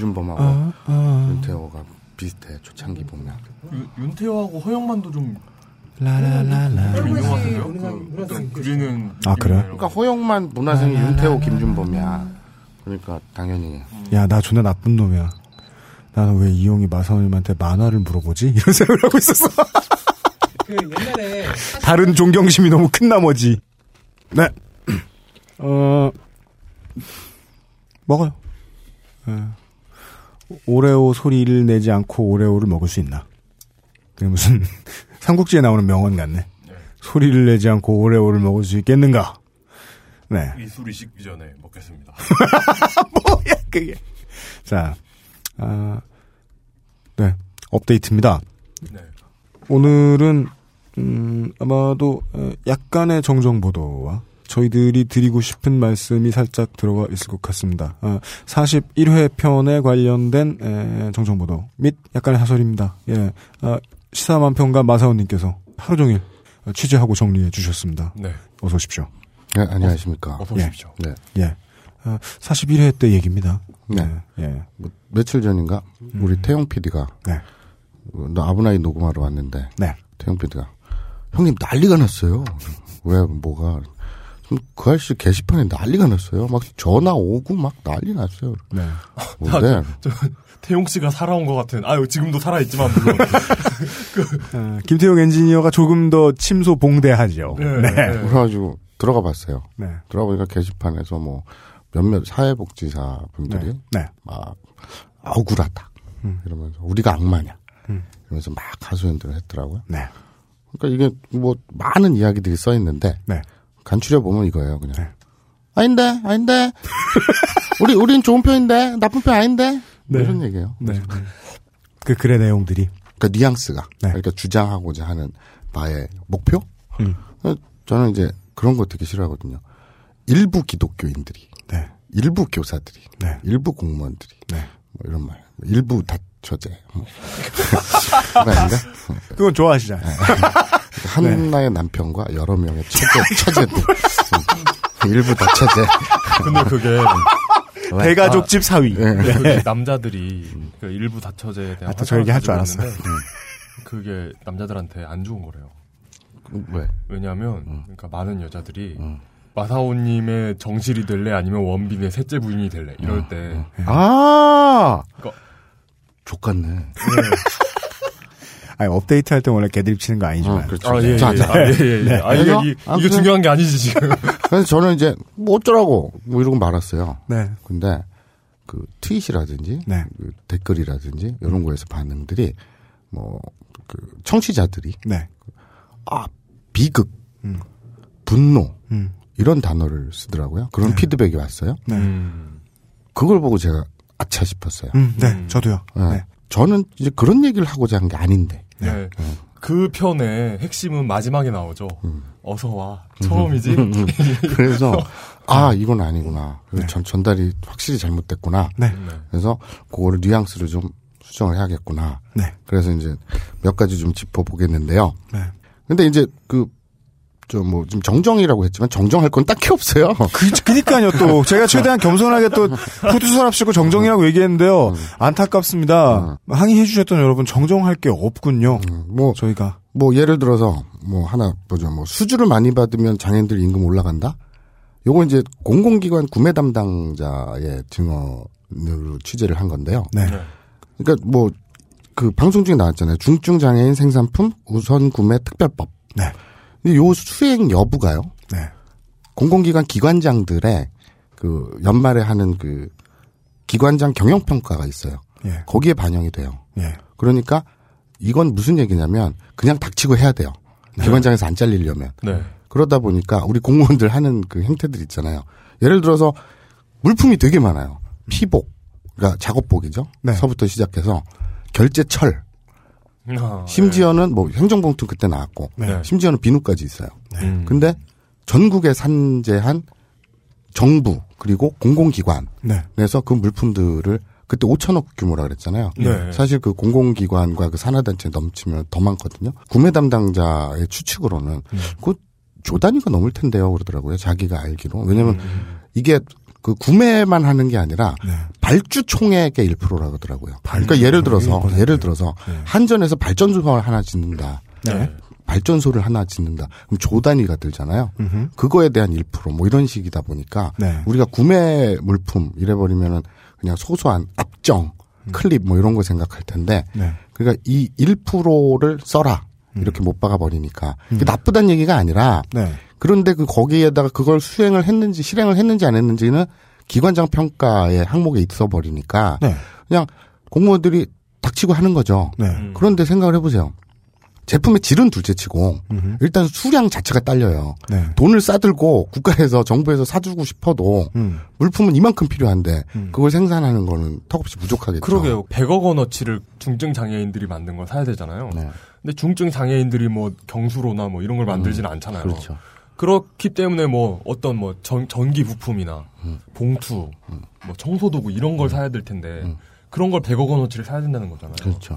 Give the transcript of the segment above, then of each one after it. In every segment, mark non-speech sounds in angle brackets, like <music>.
김준범하고 아, 아. 윤태호가 비슷해 초창기 보면. 유- 윤태호하고 허영만도 좀 라라라라. 좀 유명하던데요? 문화생- 그 어떤 문화생 그리는 아, 그래? 그러니까 허영만 문화생이 윤태호 김준범이야. 그러니까 당연히 야, 나 존나 나쁜 놈이야. 나는 왜 이용이 마사오님한테 만화를 물어보지? <laughs> 이런 생각을 하고 있었어. <laughs> 그 옛날에 다른 존경심이 너무 큰 나머지. 네. <clears throat> 어, 먹어요. 예. 오레오 소리를 내지 않고 오레오를 먹을 수 있나? 그게 무슨 <laughs> 삼국지에 나오는 명언 같네. 소리를 내지 않고 오레오를 먹을 수 있겠는가? 네. 이 술이 식기 전에 먹겠습니다. <laughs> 뭐야 그게? 자, 아, 네 업데이트입니다. 네. 오늘은 음, 아마도 어, 약간의 정정 보도와 저희들이 드리고 싶은 말씀이 살짝 들어가 있을 것 같습니다. 어, 41회 편에 관련된 에, 정정 보도 및 약간의 사설입니다. 예, 아, 시사만평가 마사오님께서 하루 종일 어, 취재하고 정리해 주셨습니다. 네. 어서 오십시오. 네, 안녕하십니까. 어서 예. 오십시오. 네. 예, 어, 41회 때 얘기입니다. 네. 예, 예, 뭐, 며칠 전인가 우리 태용 PD가 네, 너 아브나이 녹음하러 왔는데 네. 태용 PD가 형님 난리가 났어요. 왜 뭐가 그 아저씨 게시판에 난리가 났어요. 막 전화 오고 막 난리 났어요. 네. 근데 저 태용 씨가 살아온 것 같은. 아유 지금도 살아 있지만 물론. 어, <laughs> 김태용 엔지니어가 조금 더 침소 봉대하죠. 네. 네. 네. 그래가지고 들어가 봤어요. 네. 들어가 보니까 게시판에서 뭐 몇몇 사회복지사 분들이 네. 네. 막 억울하다 음. 이러면서 우리가 악마냐 음. 이러면서 막 하소연들을 했더라고요. 네. 그러니까 이게 뭐 많은 이야기들이 써 있는데 네. 간추려 보면 이거예요, 그냥. 네. 아닌데, 아닌데. <laughs> 우리 우린 좋은 편인데 나쁜 편 아닌데. 네. 이런 얘기예요. 네. 그 글의 내용들이. 그러니까 뉘앙스가 네. 그러니까 주장하고자 하는 바의 목표. 음. 저는 이제 그런 거 되게 싫어하거든요. 일부 기독교인들이, 네. 일부 교사들이, 네. 일부 공무원들이, 네. 뭐 이런 말, 일부 다처제. 뭐. <laughs> 그거 아닌가? 그건 좋아하시잖아요. 하나의 남편과 여러 명의 처제, 처제들. 음. 일부 다 처제. 근데 그게 대가족집 사위. 네. 그 남자들이 그 일부 다처제에 대한 아, 또저 얘기 할줄 화장을 알았어요. 있는데 그게 남자들한테 안 좋은 거래요. 왜? 왜냐하면 음. 그러니까 많은 여자들이 마사오님의 정실이 될래 아니면 원빈의 셋째 부인이 될래 이럴 때 아! 그거- 족같네. 아니, 업데이트 할 때 원래 개드립 치는 거 아니지만. 어, 그렇죠. 아, 예, 예. 자, 자. 아, 예, 예. 예. 아, 이게? 이- 아, 이게 그래? 중요한 게 아니지, 지금. <laughs> 그래서 저는 이제, 뭐 어쩌라고, 뭐 이러고 말았어요. 네. 근데, 그, 트윗이라든지, 네. 그 댓글이라든지, 이런 거에서 반응들이, 뭐, 그, 청취자들이, 네. 아, 비극, 음. 분노, 음. 이런 단어를 쓰더라고요. 그런 피드백이 왔어요. 네. 음. 그걸 보고 제가 아차 싶었어요. 음, 네. 음. 저도요. 네. 네. 저는 이제 그런 얘기를 하고자 한 게 아닌데. 네. 그 편의 핵심은 마지막에 나오죠. 음. 어서 와. 처음이지? <laughs> <laughs> 그래서, 아, 이건 아니구나. 그래서 전, 전달이 확실히 잘못됐구나. 네. 네. 그래서 그거를 뉘앙스를 좀 수정을 해야겠구나. 네. 그래서 이제 몇 가지 좀 짚어보겠는데요. 네. 근데 이제 그, 저 뭐, 지금 정정이라고 했지만 정정할 건 딱히 없어요. 그, 그니까요, 또. <laughs> 제가 최대한 겸손하게 또, 후두서랍시고 정정이라고 얘기했는데요. 안타깝습니다. 항의해 주셨던 여러분, 정정할 게 없군요. 음, 뭐, 저희가. 뭐, 예를 들어서, 뭐, 하나 보죠. 뭐, 수주를 많이 받으면 장애인들 임금 올라간다? 요거 이제 공공기관 구매 담당자의 증언으로 취재를 한 건데요. 네. 네. 그러니까 뭐, 그 방송 중에 나왔잖아요. 중증 장애인 생산품 우선 구매 특별법. 네. 근데 요 수행 여부가요. 네. 공공기관 기관장들의 그 연말에 하는 그 기관장 경영 평가가 있어요. 예. 거기에 반영이 돼요. 예. 그러니까 이건 무슨 얘기냐면 그냥 닥치고 해야 돼요. 기관장에서 안 잘리려면. 네. 그러다 보니까 우리 공무원들 하는 그 행태들 있잖아요. 예를 들어서 물품이 되게 많아요. 피복, 그러니까 작업복이죠. 네. 서부터 시작해서 결제철, 아, 심지어는 뭐 행정봉투 그때 나왔고, 네. 심지어는 비누까지 있어요. 네. 음. 근데 전국에 산재한 정부 그리고 공공기관에서 네. 그 물품들을 그때 5천억 규모라 그랬잖아요. 네. 사실 그 공공기관과 그 산하단체 넘치면 더 많거든요. 구매 담당자의 추측으로는 음. 그 조 단위가 넘을 텐데요 그러더라고요. 자기가 알기로. 왜냐면 음. 이게 그 구매만 하는 게 아니라 네. 발주 총액의 1%라고 하더라고요. 그러니까 발주 예를 들어서 총액 1%. 예를 들어서 네. 한전에서 발전소를 하나 짓는다. 네. 발전소를 하나 짓는다. 그럼 조 단위가 들잖아요. 음흠. 그거에 대한 1%뭐 이런 식이다 보니까 네. 우리가 구매 물품 이래 버리면은 그냥 소소한 압정, 클립 뭐 이런 거 생각할 텐데 네. 그러니까 이 1%를 써라. 이렇게 못 박아 버리니까 그게 나쁘다는 얘기가 아니라 네. 그런데 그 거기에다가 그걸 수행을 했는지 실행을 했는지 안 했는지는 기관장 평가의 항목에 있어 버리니까 네. 그냥 공무원들이 닥치고 하는 거죠. 네. 음. 그런데 생각을 해보세요. 제품의 질은 둘째치고 음흠. 일단 수량 자체가 딸려요. 네. 돈을 싸들고 국가에서 정부에서 사주고 싶어도 음. 물품은 이만큼 필요한데 음. 그걸 생산하는 거는 턱없이 부족하겠죠. 그러게요. 100억 원어치를 중증 장애인들이 만든 걸 사야 되잖아요. 네, 근데 중증 장애인들이 뭐 경수로나 뭐 이런 걸 만들지는 않잖아요. 그렇죠. 그렇기 때문에 뭐 어떤 뭐 전, 전기 부품이나 음. 봉투, 뭐 청소 도구 이런 걸 사야 될 텐데 음. 그런 걸 100억 원어치를 사야 된다는 거잖아요. 그렇죠.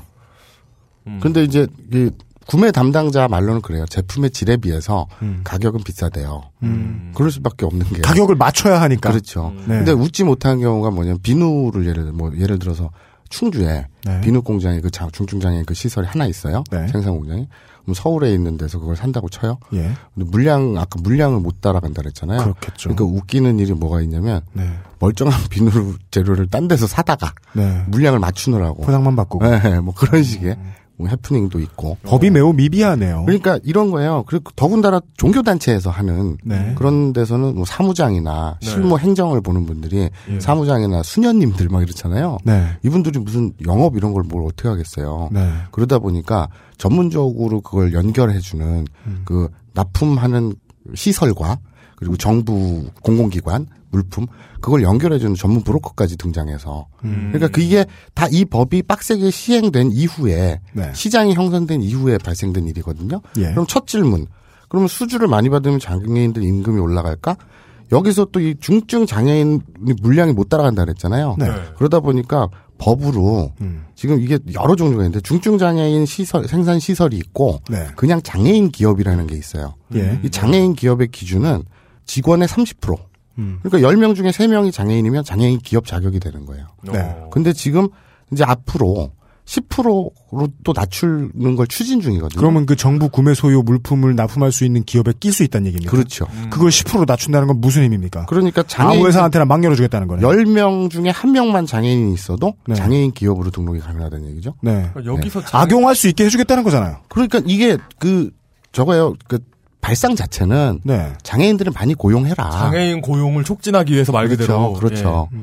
음. 근데 이제 이 구매 담당자 말로는 그래요. 제품의 질에 비해서 음. 가격은 비싸대요. 음. 그럴 수밖에 없는 게 가격을 맞춰야 하니까. 그렇죠. 음. 네. 근데 웃지 못한 경우가 뭐냐면 비누를 예를 뭐 예를 들어서 충주에 네. 비누 공장이 그 장- 중증장애인 그 시설이 하나 있어요. 네. 생산 공장이. 그럼 서울에 있는 데서 그걸 산다고 쳐요. 예. 근데 물량 아까 물량을 못 따라간다 그랬잖아요. 그렇겠죠. 그러니까 웃기는 일이 뭐가 있냐면 네. 멀쩡한 <laughs> 비누 재료를 딴 데서 사다가 네. 물량을 맞추느라고. 포장만 바꾸고. 네, 뭐 그런 식의 뭐 해프닝도 있고. 법이 매우 미비하네요. 그러니까 이런 거예요. 그리고 더군다나 종교 단체에서 하는 네. 그런 데서는 뭐 사무장이나 네. 실무 행정을 보는 분들이 예. 사무장이나 수녀님들 막 이렇잖아요. 네. 이분들이 무슨 영업 이런 걸 뭘 어떻게 하겠어요. 네. 그러다 보니까 전문적으로 그걸 연결해 주는 음. 그 납품하는 시설과 그리고 정부 공공기관 물품 그걸 연결해주는 전문 브로커까지 등장해서 음. 그러니까 그게 다 이 법이 빡세게 시행된 이후에 네. 시장이 형성된 이후에 발생된 일이거든요. 예. 그럼 첫 질문. 그러면 수주를 많이 받으면 장애인들 임금이 올라갈까? 여기서 또 이 중증 장애인 물량이 못 따라간다 그랬잖아요. 네. 그러다 보니까 법으로 음. 지금 이게 여러 종류가 있는데 중증 장애인 시설 생산 시설이 있고 네. 그냥 장애인 기업이라는 게 있어요. 예. 이 장애인 기업의 기준은 직원의 30%. 음. 그러니까 10명 중에 3명이 장애인이면 장애인 기업 자격이 되는 거예요. 네. 어. 근데 지금 이제 앞으로 10%로 또 낮추는 걸 추진 중이거든요. 그러면 그 정부 구매 소유 물품을 납품할 수 있는 기업에 낄 수 있다는 얘기입니까? 그렇죠. 그걸 10% 낮춘다는 건 무슨 의미입니까? 그러니까 장애인 아무 회사한테나 막 열어주겠다는 거네. 10명 중에 1명만 장애인이 있어도 네. 장애인 기업으로 등록이 가능하다는 얘기죠. 네. 그러니까 여기서 장- 악용할 수 있게 해주겠다는 거잖아요. 그러니까 이게 그 저거요. 그 발상 자체는 네. 장애인들을 많이 고용해라. 장애인 고용을 촉진하기 위해서 말 그대로 그렇죠. 그렇죠. 예.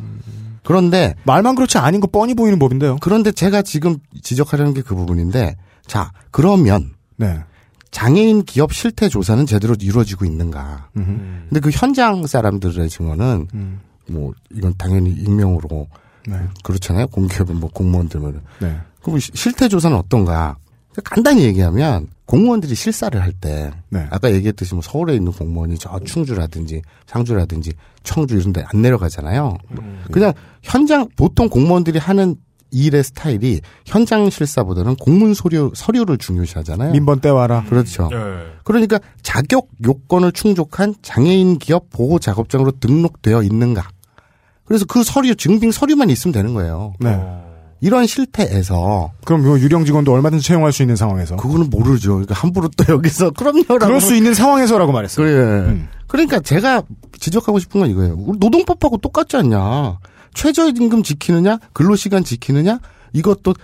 그런데 말만 그렇지 아닌 거 뻔히 보이는 법인데요. 그런데 제가 지금 지적하려는 게 그 부분인데 자 그러면 네. 장애인 기업 실태 조사는 제대로 이루어지고 있는가? 음. 근데 그 현장 사람들의 증언은 음. 뭐 이건 당연히 익명으로 네. 그렇잖아요. 공기업은 뭐 공무원들은 네. 그럼 시- 실태 조사는 어떤가? 간단히 얘기하면 공무원들이 실사를 할때 네. 아까 얘기했듯이 뭐 서울에 있는 공무원이 저 충주라든지 상주라든지 청주 이런 데 안 내려가잖아요. 음. 그냥 현장 보통 공무원들이 하는 일의 스타일이 현장 실사보다는 공문 서류 서류를 중요시하잖아요. 민번 떼와라. 그렇죠. 예. 그러니까 자격 요건을 충족한 장애인 기업 보호 작업장으로 등록되어 있는가? 그래서 그 서류 증빙 서류만 있으면 되는 거예요. 네. 어. 이런 실태에서 그럼 요 유령 직원도 얼마든지 채용할 수 있는 상황에서. 그거는 모르죠. 그러니까 함부로 또 여기서 <laughs> 그럼요라고. 그럴 수 있는 상황에서라고 말했어요. 그래. 음. 그러니까 제가 지적하고 싶은 건 이거예요. 우리 노동법하고 똑같지 않냐? 최저임금 지키느냐, 근로시간 지키느냐, 이것도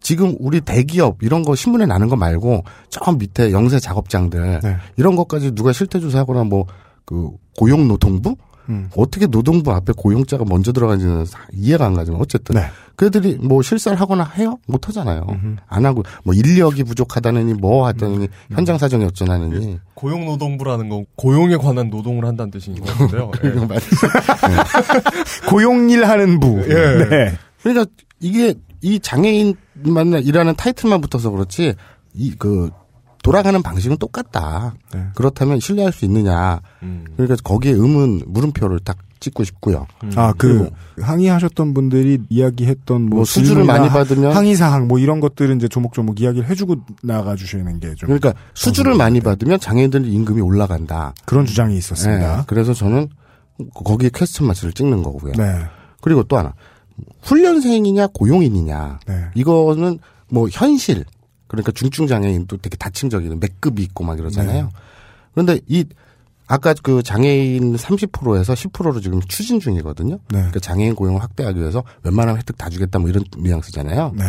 지금 우리 대기업 이런 거 신문에 나는 거 말고 저 밑에 영세 작업장들 네. 이런 것까지 누가 실태 조사하거나 뭐 그 고용노동부 음. 어떻게 노동부 앞에 고용자가 먼저 들어가는지는 사- 이해가 안 가지만 어쨌든 네. 그들이 뭐 실사를 하거나 해요? 못 하잖아요. 안 하고 뭐 인력이 부족하다느니 뭐 하다느니 현장 사정이 어쩌나느니 고용 노동부라는 건 고용에 관한 노동을 한다는 뜻인 것 같은데요. <laughs> 예. 그거 맞- <laughs> 고용일 하는 부. 예. 네. 그러니까 이게 이 장애인만 일하는 타이틀만 붙어서 그렇지 이 그 돌아가는 방식은 똑같다. 네. 그렇다면 신뢰할 수 있느냐. 음. 그러니까 거기에 의문 물음표를 딱 찍고 싶고요. 아, 그, 항의하셨던 분들이 이야기했던 뭐, 뭐 수주를 많이 받으면 항의 사항 뭐 이런 것들은 이제 조목조목 이야기를 해주고 나가 주시는 게 좀 그러니까 수주를 많이 받으면 장애인들 임금이 올라간다. 그런 주장이 예, 있었습니다. 그래서 저는 거기에 퀘스천 마스를 찍는 거고요. 네. 그리고 또 하나 훈련생이냐 고용인이냐 네. 이거는 뭐 현실 그러니까 중증 장애인도 되게 다층적인 맥급이 있고 막 이러잖아요. 네. 그런데 이 아까 그 장애인 30%에서 10%로 지금 추진 중이거든요. 네. 그러니까 장애인 고용을 확대하기 위해서 웬만하면 혜택 다 주겠다 뭐 이런 뉘앙스잖아요. 네.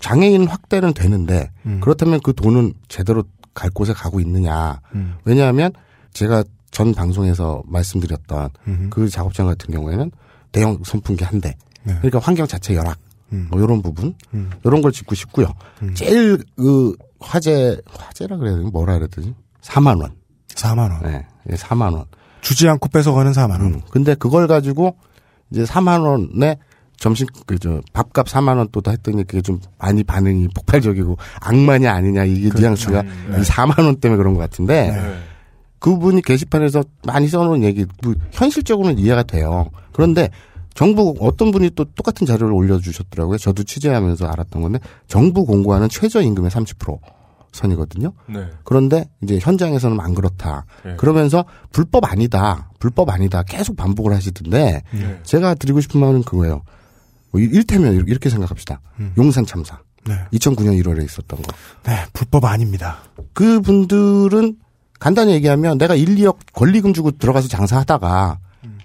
장애인 확대는 되는데 음. 그렇다면 그 돈은 제대로 갈 곳에 가고 있느냐. 음. 왜냐하면 제가 전 방송에서 말씀드렸던 음흠. 그 작업장 같은 경우에는 대형 선풍기 한 대. 네. 그러니까 환경 자체 열악. 음. 뭐 이런 부분. 음. 이런 걸 짚고 싶고요. 음. 제일 그 화제 화제라 그래야 되나 뭐라 그래야 되지? 4만 원. 4만 원. 네. 4만 원. 주지 않고 뺏어가는 4만 원. 음. 근데 그걸 가지고 이제 4만 원에 점심 그저 밥값 4만 원또더 했더니 그게 좀 많이 반응이 폭발적이고 악마냐 아니냐 이게 그렇죠. 뉘앙스가 네. 이 4만 원 때문에 그런 것 같은데 네. 그분이 게시판에서 많이 써놓은 얘기 뭐 현실적으로는 이해가 돼요. 그런데 정부 어떤 분이 또 똑같은 자료를 올려주셨더라고요. 저도 취재하면서 알았던 건데 정부 공고하는 최저임금의 30% 선이거든요. 네. 그런데 이제 현장에서는 안 그렇다. 네. 그러면서 불법 아니다. 불법 아니다. 계속 반복을 하시던데 네. 제가 드리고 싶은 말은 그거예요. 뭐 일테면 이렇게 생각합시다. 음. 용산 참사. 네. 2009년 1월에 있었던 거. 네. 불법 아닙니다. 그 분들은 간단히 얘기하면 내가 1, 2억 권리금 주고 들어가서 장사하다가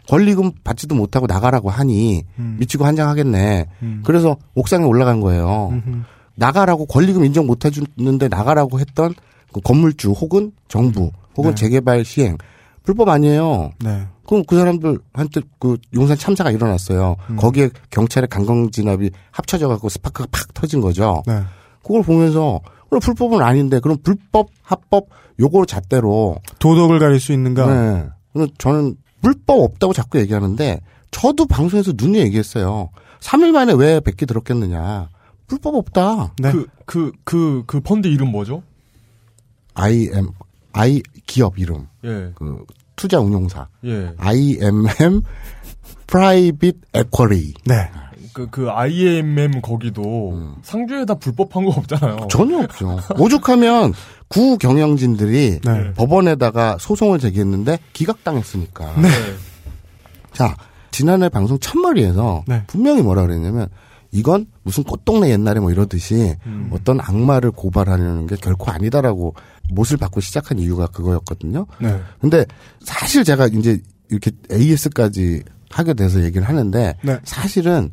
권리금 받지도 못하고 나가라고 하니 음. 미치고 한장하겠네. 음. 그래서 옥상에 올라간 거예요. 음흠. 나가라고 권리금 인정 못 해주는데 나가라고 했던 그 건물주 혹은 정부 혹은 네. 재개발 시행 불법 아니에요. 네. 그럼 그 사람들한테 그 용산 참사가 일어났어요. 음. 거기에 경찰의 강경진압이 합쳐져 갖고 스파크가 팍 터진 거죠. 네. 그걸 보면서 그럼 불법은 아닌데 그럼 불법 합법 요거 잣대로 도덕을 가릴 수 있는가? 네. 저는 불법 없다고 자꾸 얘기하는데 저도 방송에서 눈이 얘기했어요. 3일 만에 왜 100개 들었겠느냐. 불법 없다. 네. 그, 그, 그, 그 펀드 이름 뭐죠? IM I 기업 이름 예. 그 투자 운용사 예. IMM Private Equity 네. 그, 그 IMM 거기도 음. 상주에다 불법한 거 없잖아요. 전혀 없죠. 오죽하면 구 경영진들이 네. 법원에다가 소송을 제기했는데 기각당했으니까. 네. 자, 지난해 방송 첫머리에서 네. 분명히 뭐라 그랬냐면 이건 무슨 꽃동네 옛날에 뭐 이러듯이 음. 어떤 악마를 고발하려는 게 결코 아니다라고 못을 받고 시작한 이유가 그거였거든요. 네. 근데 사실 제가 이제 이렇게 AS까지 하게 돼서 얘기를 하는데 네. 사실은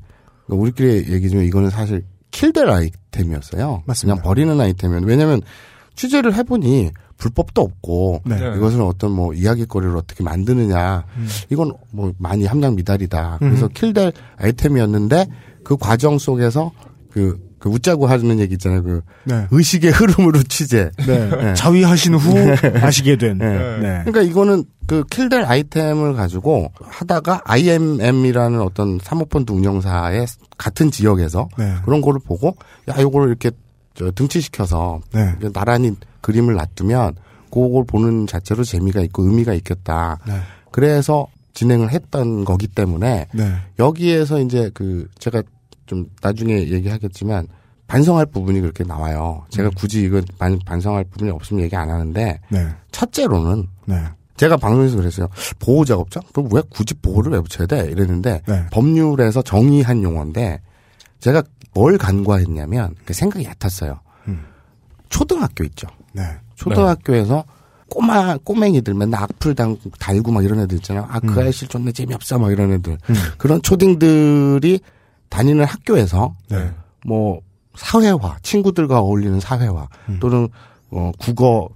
우리끼리 얘기 중에 이거는 사실 킬될 아이템이었어요. 맞습니다. 그냥 버리는 아이템이었는데 왜냐하면 취재를 해보니 불법도 없고 네. 네. 이것을 어떤 뭐 이야기거리를 어떻게 만드느냐 음. 이건 뭐 많이 함량 미달이다. 그래서 음. 킬될 아이템이었는데 그 과정 속에서 그, 그 웃자고 하는 얘기 있잖아요. 그 네. 의식의 흐름으로 취재. 네. 네. 자위하신 후 아시게 된. 네. 네. 그러니까 이거는 그 킬델 아이템을 가지고 하다가 IMM이라는 어떤 사모펀드 운영사의 같은 지역에서 네. 그런 거를 보고 야 요거를 이렇게 저 등치시켜서 네. 나란히 그림을 놔두면 그걸 보는 자체로 재미가 있고 의미가 있겠다. 네. 그래서 진행을 했던 거기 때문에 네. 여기에서 이제 그 제가 좀 나중에 얘기하겠지만 반성할 부분이 그렇게 나와요. 제가 굳이 이거 반, 반성할 부분이 없으면 얘기 안 하는데 네. 첫째로는 네. 제가 방송에서 그랬어요. 보호 작업장? 그럼 왜 굳이 보호를 왜 붙여야 돼? 이랬는데 네. 법률에서 정의한 용어인데 제가 뭘 간과했냐면 그 생각이 얕았어요. 음. 초등학교 있죠. 네. 초등학교에서 꼬마 꼬맹이들 맨날 악플 당, 달고 막 이런 애들 있잖아요. 아그 음. 아이씨 존나 재미없어 막 이런 애들. 음. 그런 초딩들이 다니는 학교에서 네. 뭐 사회화, 친구들과 어울리는 사회화 음. 또는 어 국어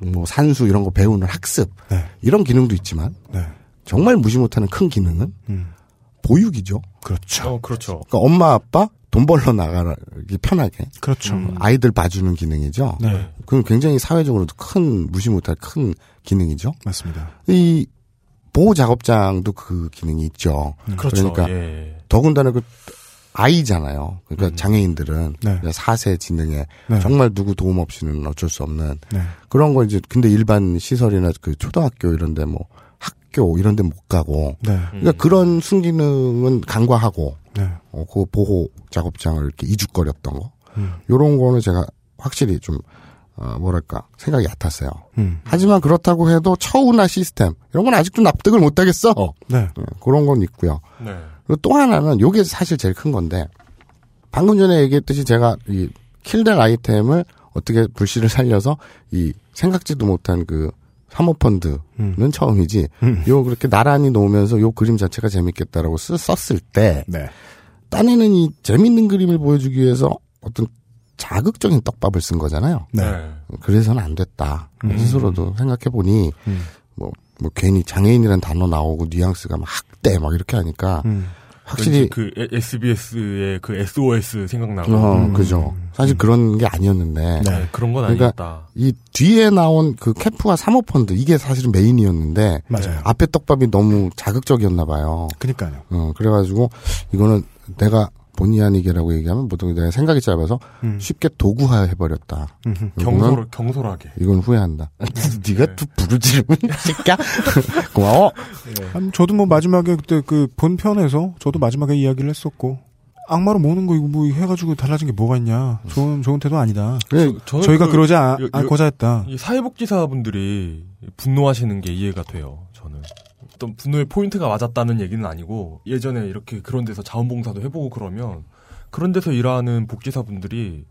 뭐 산수 이런 거 배우는 학습 네. 이런 기능도 있지만 네. 정말 무시 못하는 큰 기능은 음. 보육이죠. 그렇죠. 어, 그렇죠. 그러니까 엄마 아빠 돈 벌러 나가기 편하게 그렇죠. 음. 아이들 봐주는 기능이죠. 네. 그건 굉장히 사회적으로도 큰 무시 못할 큰 기능이죠. 맞습니다. 이 보호 작업장도 그 기능이 있죠. 그렇죠. 그러니까 예. 더군다나 그 아이잖아요. 그러니까 음. 장애인들은 네. 사세 지능에 네. 정말 누구 도움 없이는 어쩔 수 없는 네. 그런 거 이제 근데 일반 시설이나 그 초등학교 이런 데 뭐 학교 이런 데 못 가고 네. 그러니까 그런 순기능은 간과하고 네. 어, 그 보호 작업장을 이렇게 이죽거렸던 거 음. 요런 거는 제가 확실히 좀 어, 뭐랄까 생각이 얕았어요. 음. 하지만 그렇다고 해도 처우나 시스템 이런 건 아직도 납득을 못 하겠어. 네. 네, 그런 건 있고요. 네. 그리고 또 하나는 요게 사실 제일 큰 건데 방금 전에 얘기했듯이 제가 이 킬될 아이템을 어떻게 불씨를 살려서 이 생각지도 못한 그 사모펀드는 음. 처음이지 음. 요 그렇게 나란히 놓으면서 요 그림 자체가 재밌겠다라고 쓰, 썼을 때 네. 딴에는 이 재밌는 그림을 보여주기 위해서 어떤 자극적인 떡밥을 쓴 거잖아요. 네. 그래서는 안 됐다. 음. 스스로도 생각해 보니 음. 뭐, 뭐 괜히 장애인이라는 단어 나오고 뉘앙스가 막 학대 막 이렇게 하니까 음. 확실히 그 SBS의 그 SOS 생각나고 어, 음. 그죠. 사실 그런 게 아니었는데 네. 그런 건 그러니까 아니었다. 이 뒤에 나온 그 캠프와 사모펀드 이게 사실은 메인이었는데 맞아요. 앞에 떡밥이 너무 자극적이었나 봐요. 그니까요. 어, 그래가지고 이거는 내가 본의 아니게라고 얘기하면 보통 내가 생각이 짧아서 음. 쉽게 도구화 해버렸다. 경솔 경솔하게. 이건 후회한다. <laughs> 네가 네. 또 부르지르면 새끼야. 고마워. 아니, 저도 뭐 마지막에 그때 그 본편에서 저도 마지막에 이야기를 했었고 악마로 모는 거 이거 뭐 해가지고 달라진 게 뭐가 있냐. 좋은 좋은 태도 아니다. 그래, 저는 저희가 그- 그, 러지 않, 않고자 했다. 이 사회복지사분들이 분노하시는 게 이해가 돼요. 저는 어떤 분노의 포인트가 맞았다는 얘기는 아니고 예전에 이렇게 그런 데서 자원봉사도 해보고 그러면 그런 데서 일하는 복지사분들이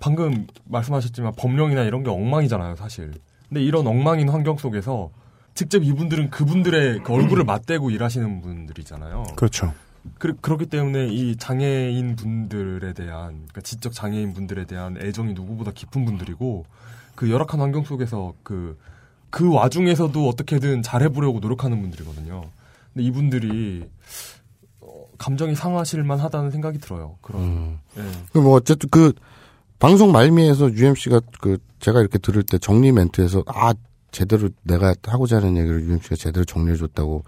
방금 말씀하셨지만 법령이나 이런 게 엉망이잖아요, 사실. 근데 이런 엉망인 환경 속에서 직접 이분들은 그분들의 그 얼굴을 맞대고 일하시는 분들이잖아요. 그렇죠. 그, 그렇기 때문에 이 장애인 분들에 대한, 그러니까 지적 장애인 분들에 대한 애정이 누구보다 깊은 분들이고, 그 열악한 환경 속에서 그, 그 와중에서도 어떻게든 잘해보려고 노력하는 분들이거든요. 근데 이분들이, 어, 감정이 상하실만 하다는 생각이 들어요. 그런, 음. 예. 그뭐 어쨌든 그 방송 말미에서 UMC가 그 제가 이렇게 들을 때 정리 멘트에서 아 제대로 내가 하고자 하는 얘기를 UMC가 제대로 정리해 줬다고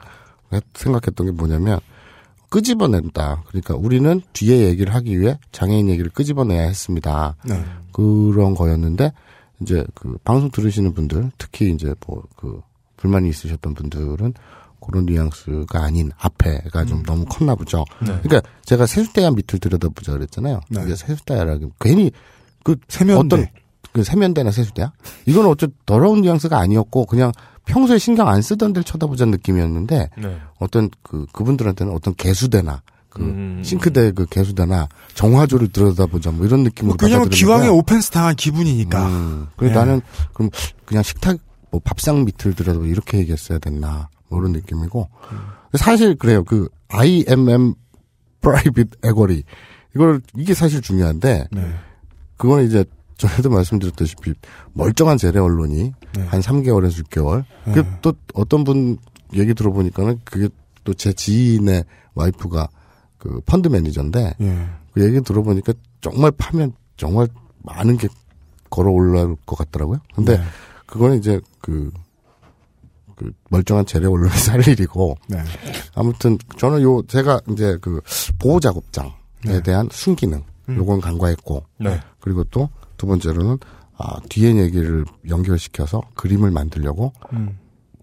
생각했던 게 뭐냐면 끄집어낸다. 그러니까 우리는 뒤에 얘기를 하기 위해 장애인 얘기를 끄집어내야 했습니다. 네. 그런 거였는데 이제 그 방송 들으시는 분들 특히 이제 뭐 그 불만이 있으셨던 분들은 그런 뉘앙스가 아닌 앞에가 좀 너무 컸나 보죠. 네. 그러니까 제가 세숫대야 밑을 들여다보자 그랬잖아요. 네. 이게 세숫대야라기 괜히 그 세면대. 어떤 그 세면대나 세숫대야? 이건 어째 더러운 뉘앙스가 아니었고 그냥 평소에 신경 안 쓰던 데를 쳐다보자는 느낌이었는데 네. 어떤 그 그분들한테는 어떤 개수대나 그 음. 싱크대 그 개수대나 정화조를 들여다보자 뭐 이런 느낌으로 왜냐면 받아들이는 기왕에. 오펜스 당한 기분이니까. 음, 그래 예. 나는 그럼 그냥 식탁 뭐 밥상 밑을 들여다보 이렇게 얘기했어야 됐나 뭐 이런 느낌이고 사실 그래요 그 IMM private equity 이걸 이게 사실 중요한데 네. 그거는 이제 전에도 말씀드렸다시피 멀쩡한 재래 언론이 네. 한 3개월에서 6개월 네. 그또 어떤 분 얘기 들어보니까는 그게 또 제 지인의 와이프가 그 펀드 매니저인데 예. 그 얘기 들어보니까 정말 파면 정말 많은 게 걸어 올라올 것 같더라고요. 근데 네. 그거는 이제 그, 그 멀쩡한 재래 언론이 살 일이고 네. 아무튼 저는 요 제가 이제 그 보호 작업장에 네. 대한 순기능 음. 요건 간과했고 네. 그리고 또 두 번째로는 아 뒤에 얘기를 연결시켜서 그림을 만들려고 음.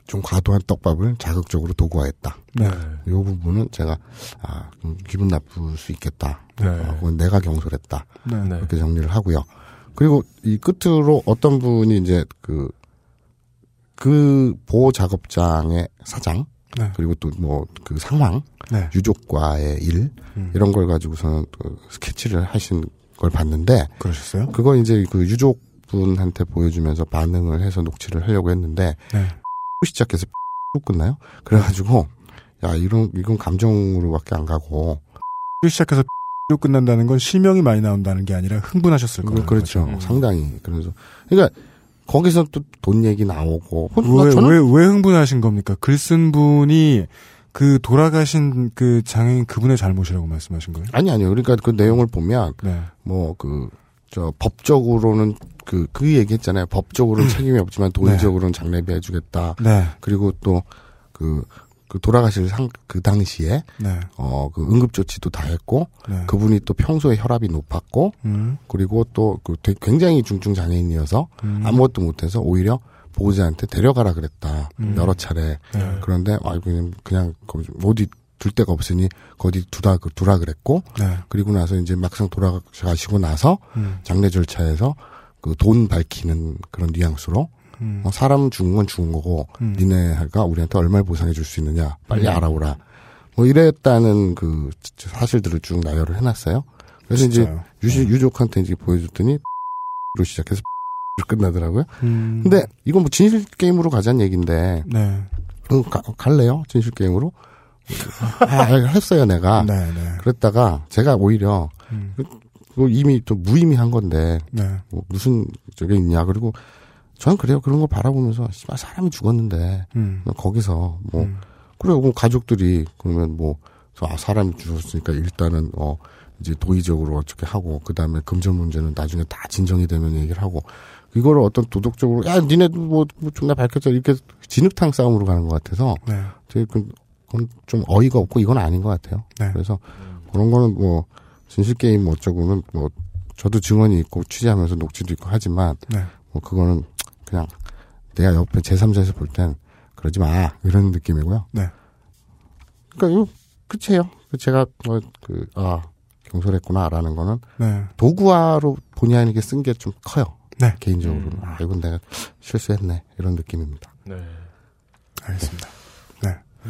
좀 과도한 떡밥을 자극적으로 도구화했다. 네. 이 부분은 제가 아좀 기분 나쁠 수 있겠다. 네. 어, 그건 내가 경솔했다. 네. 네. 그렇게 정리를 하고요. 그리고 이 끝으로 어떤 분이 이제 그, 그 보호 작업장의 사장, 네. 그리고 또 뭐 그 상황, 네. 유족과의 일, 음. 이런 걸 가지고서는 그 스케치를 하신 걸 봤는데, 그러셨어요? 그거 이제 그 유족 분한테 보여주면서 반응을 해서 녹취를 하려고 했는데, 네. 시작해서 끝나요? 그래가지고, 야, 이런, 이건 감정으로밖에 안 가고, 시작해서 로 끝난다는 건 실명이 많이 나온다는 게 아니라 흥분하셨을 거예요. 그렇죠. 음. 상당히. 그래서, 그러니까, 거기서 또 돈 얘기 나오고, 왜, 저는 왜, 왜 흥분하신 겁니까? 글 쓴 분이 그 돌아가신 그 장애인 그분의 잘못이라고 말씀하신 거예요? 아니 아니요. 그러니까 그 내용을 보면 네. 뭐그 저 법적으로는 그 그 얘기 했잖아요. 법적으로는 책임이 없지만 도의적으로는 장례비 해 주겠다. 네. 그리고 또 그 그 돌아가실 상 그 당시에 네. 어 그 응급 조치도 다 했고 네. 그분이 또 평소에 혈압이 높았고 음, 그리고 또 그 굉장히 중증 장애인이어서 음. 아무것도 못해서 오히려 보호자한테 데려가라 그랬다 음. 여러 차례 네. 그런데 아 그냥 그냥 어디 둘 데가 없으니 거기 두라 그- 두라 그랬고 네. 그리고 나서 이제 막상 돌아가시고 나서 음. 장례 절차에서 그 돈 밝히는 그런 뉘앙스로 음. 어, 사람 죽은 건 죽은 거고 음. 니네가 우리한테 얼마를 보상해 줄 수 있느냐 빨리 음. 알아오라 뭐 이랬다는 그 사실들을 쭉 나열을 해놨어요. 그래서 이제 진짜요. 유시, 유족한테 이제 보여줬더니 로 시작해서 로 끝나더라고요. 음. 근데 이건 뭐 진실 게임으로 가자는 얘기인데 네. 어, 가- 갈래요 진실 게임으로 아, 했어요 내가 네, 네. 그랬다가 제가 오히려 음. 그거 이미 좀 무의미한 건데 네. 뭐 무슨 저게 있냐 그리고 저는 그래요 그런 거 바라보면서 씨발 사람이 죽었는데 음. 거기서 뭐 음. 그래요 뭐 가족들이 그러면 뭐 아, 사람이 죽었으니까 일단은 어 이제 도의적으로 어떻게 하고 그 다음에 금전 문제는 나중에 다 진정이 되면 얘기를 하고 이거를 어떤 도덕적으로 야 니네도 뭐, 뭐 존나 밝혔자 이렇게 진흙탕 싸움으로 가는 것 같아서 네. 되게 그- 좀 어이가 없고 이건 아닌 것 같아요. 네. 그래서 그런 거는 뭐 진실 게임 어쩌고는 뭐 저도 증언이 있고 취재하면서 녹취도 있고 하지만 네. 뭐 그거는 그냥 내가 옆에 제3자에서 볼 땐 그러지 마 이런 느낌이고요. 네. 그러니까 이거 끝이에요. 제가 뭐그아 경솔했구나라는 거는 네. 도구화로 본의 아니게 쓴 게 좀 커요. 네. 개인적으로는 음. 아 이건 내가 실수했네 이런 느낌입니다. 네. 알겠습니다. 네. 아,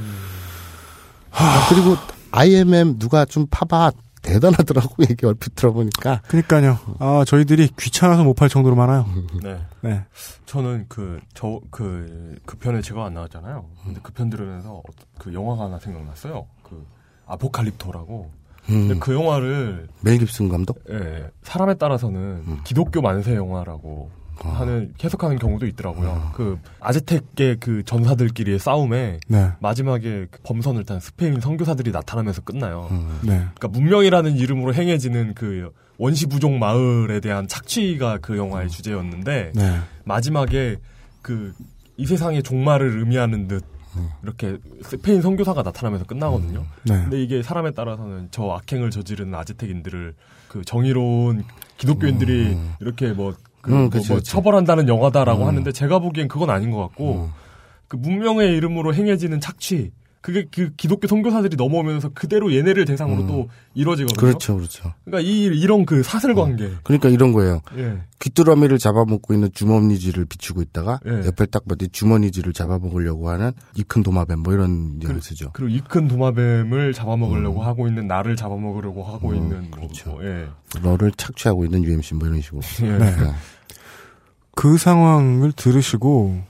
그리고 IMM 누가 좀 파봐 대단하더라고 <laughs> 얘기 얼핏 들어보니까 그니까요. 아, 저희들이 귀찮아서 못 팔 정도로 많아요. 네. 네. 저는 그, 저, 그, 그 편에 제가 안 나왔잖아요. 근데 그 편 들으면서 그 영화가 하나 생각났어요. 그, 아포칼립토라고. 근데 음, 그 영화를, 멜 깁슨 감독 예, 사람에 따라서는 음. 기독교 만세 영화라고 아. 하는, 해석하는 경우도 있더라고요. 그, 아즈텍의 그 전사들끼리의 싸움에 네. 마지막에 그 범선을 탄 스페인 선교사들이 나타나면서 끝나요. 음. 네. 그러니까 문명이라는 이름으로 행해지는 그 원시 부족 마을에 대한 착취가 그 영화의 주제였는데 네. 마지막에 그 이 세상의 종말을 의미하는 듯 음. 이렇게 스페인 선교사가 나타나면서 끝나거든요. 네. 근데 이게 사람에 따라서는 저 악행을 저지르는 아즈텍인들을 그 정의로운 기독교인들이 이렇게 뭐, 그 음, 뭐- 그치, 뭐 그치. 처벌한다는 영화다라고 음. 하는데 제가 보기엔 그건 아닌 것 같고 음. 그 문명의 이름으로 행해지는 착취 그게 그 기독교 선교사들이 넘어오면서 그대로 얘네를 대상으로 음. 또 이루어지거든요. 그렇죠 그렇죠. 그러니까 이 이런 그 사슬 관계. 그러니까 이런 거예요. 예. 귀뚜라미를 잡아먹고 있는 주머니쥐를 비추고 있다가 예. 옆에 딱 봤더니 주머니쥐를 잡아먹으려고 하는 이 큰 도마뱀 뭐 이런 뉘앙스죠. 그리고 이 큰 도마뱀을 잡아먹으려고 하고 있는 나를 잡아먹으려고 하고 음, 있는 뭐, 그렇죠. 뭐, 예. 너를 착취하고 있는 UMC 뭐 이런 식으로. <laughs> 예. 네. 네. 그 상황을 들으시고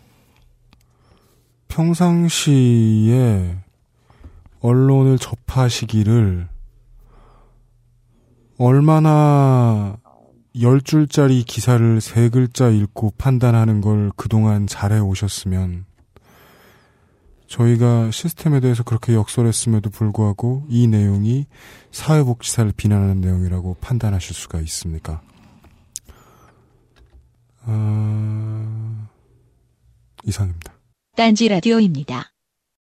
평상시에 언론을 접하시기를 얼마나 열 줄짜리 기사를 세 글자 읽고 판단하는 걸 그동안 잘해 오셨으면 저희가 시스템에 대해서 그렇게 역설했음에도 불구하고 이 내용이 사회복지사를 비난하는 내용이라고 판단하실 수가 있습니까? 아... 이상입니다. 딴지 라디오입니다.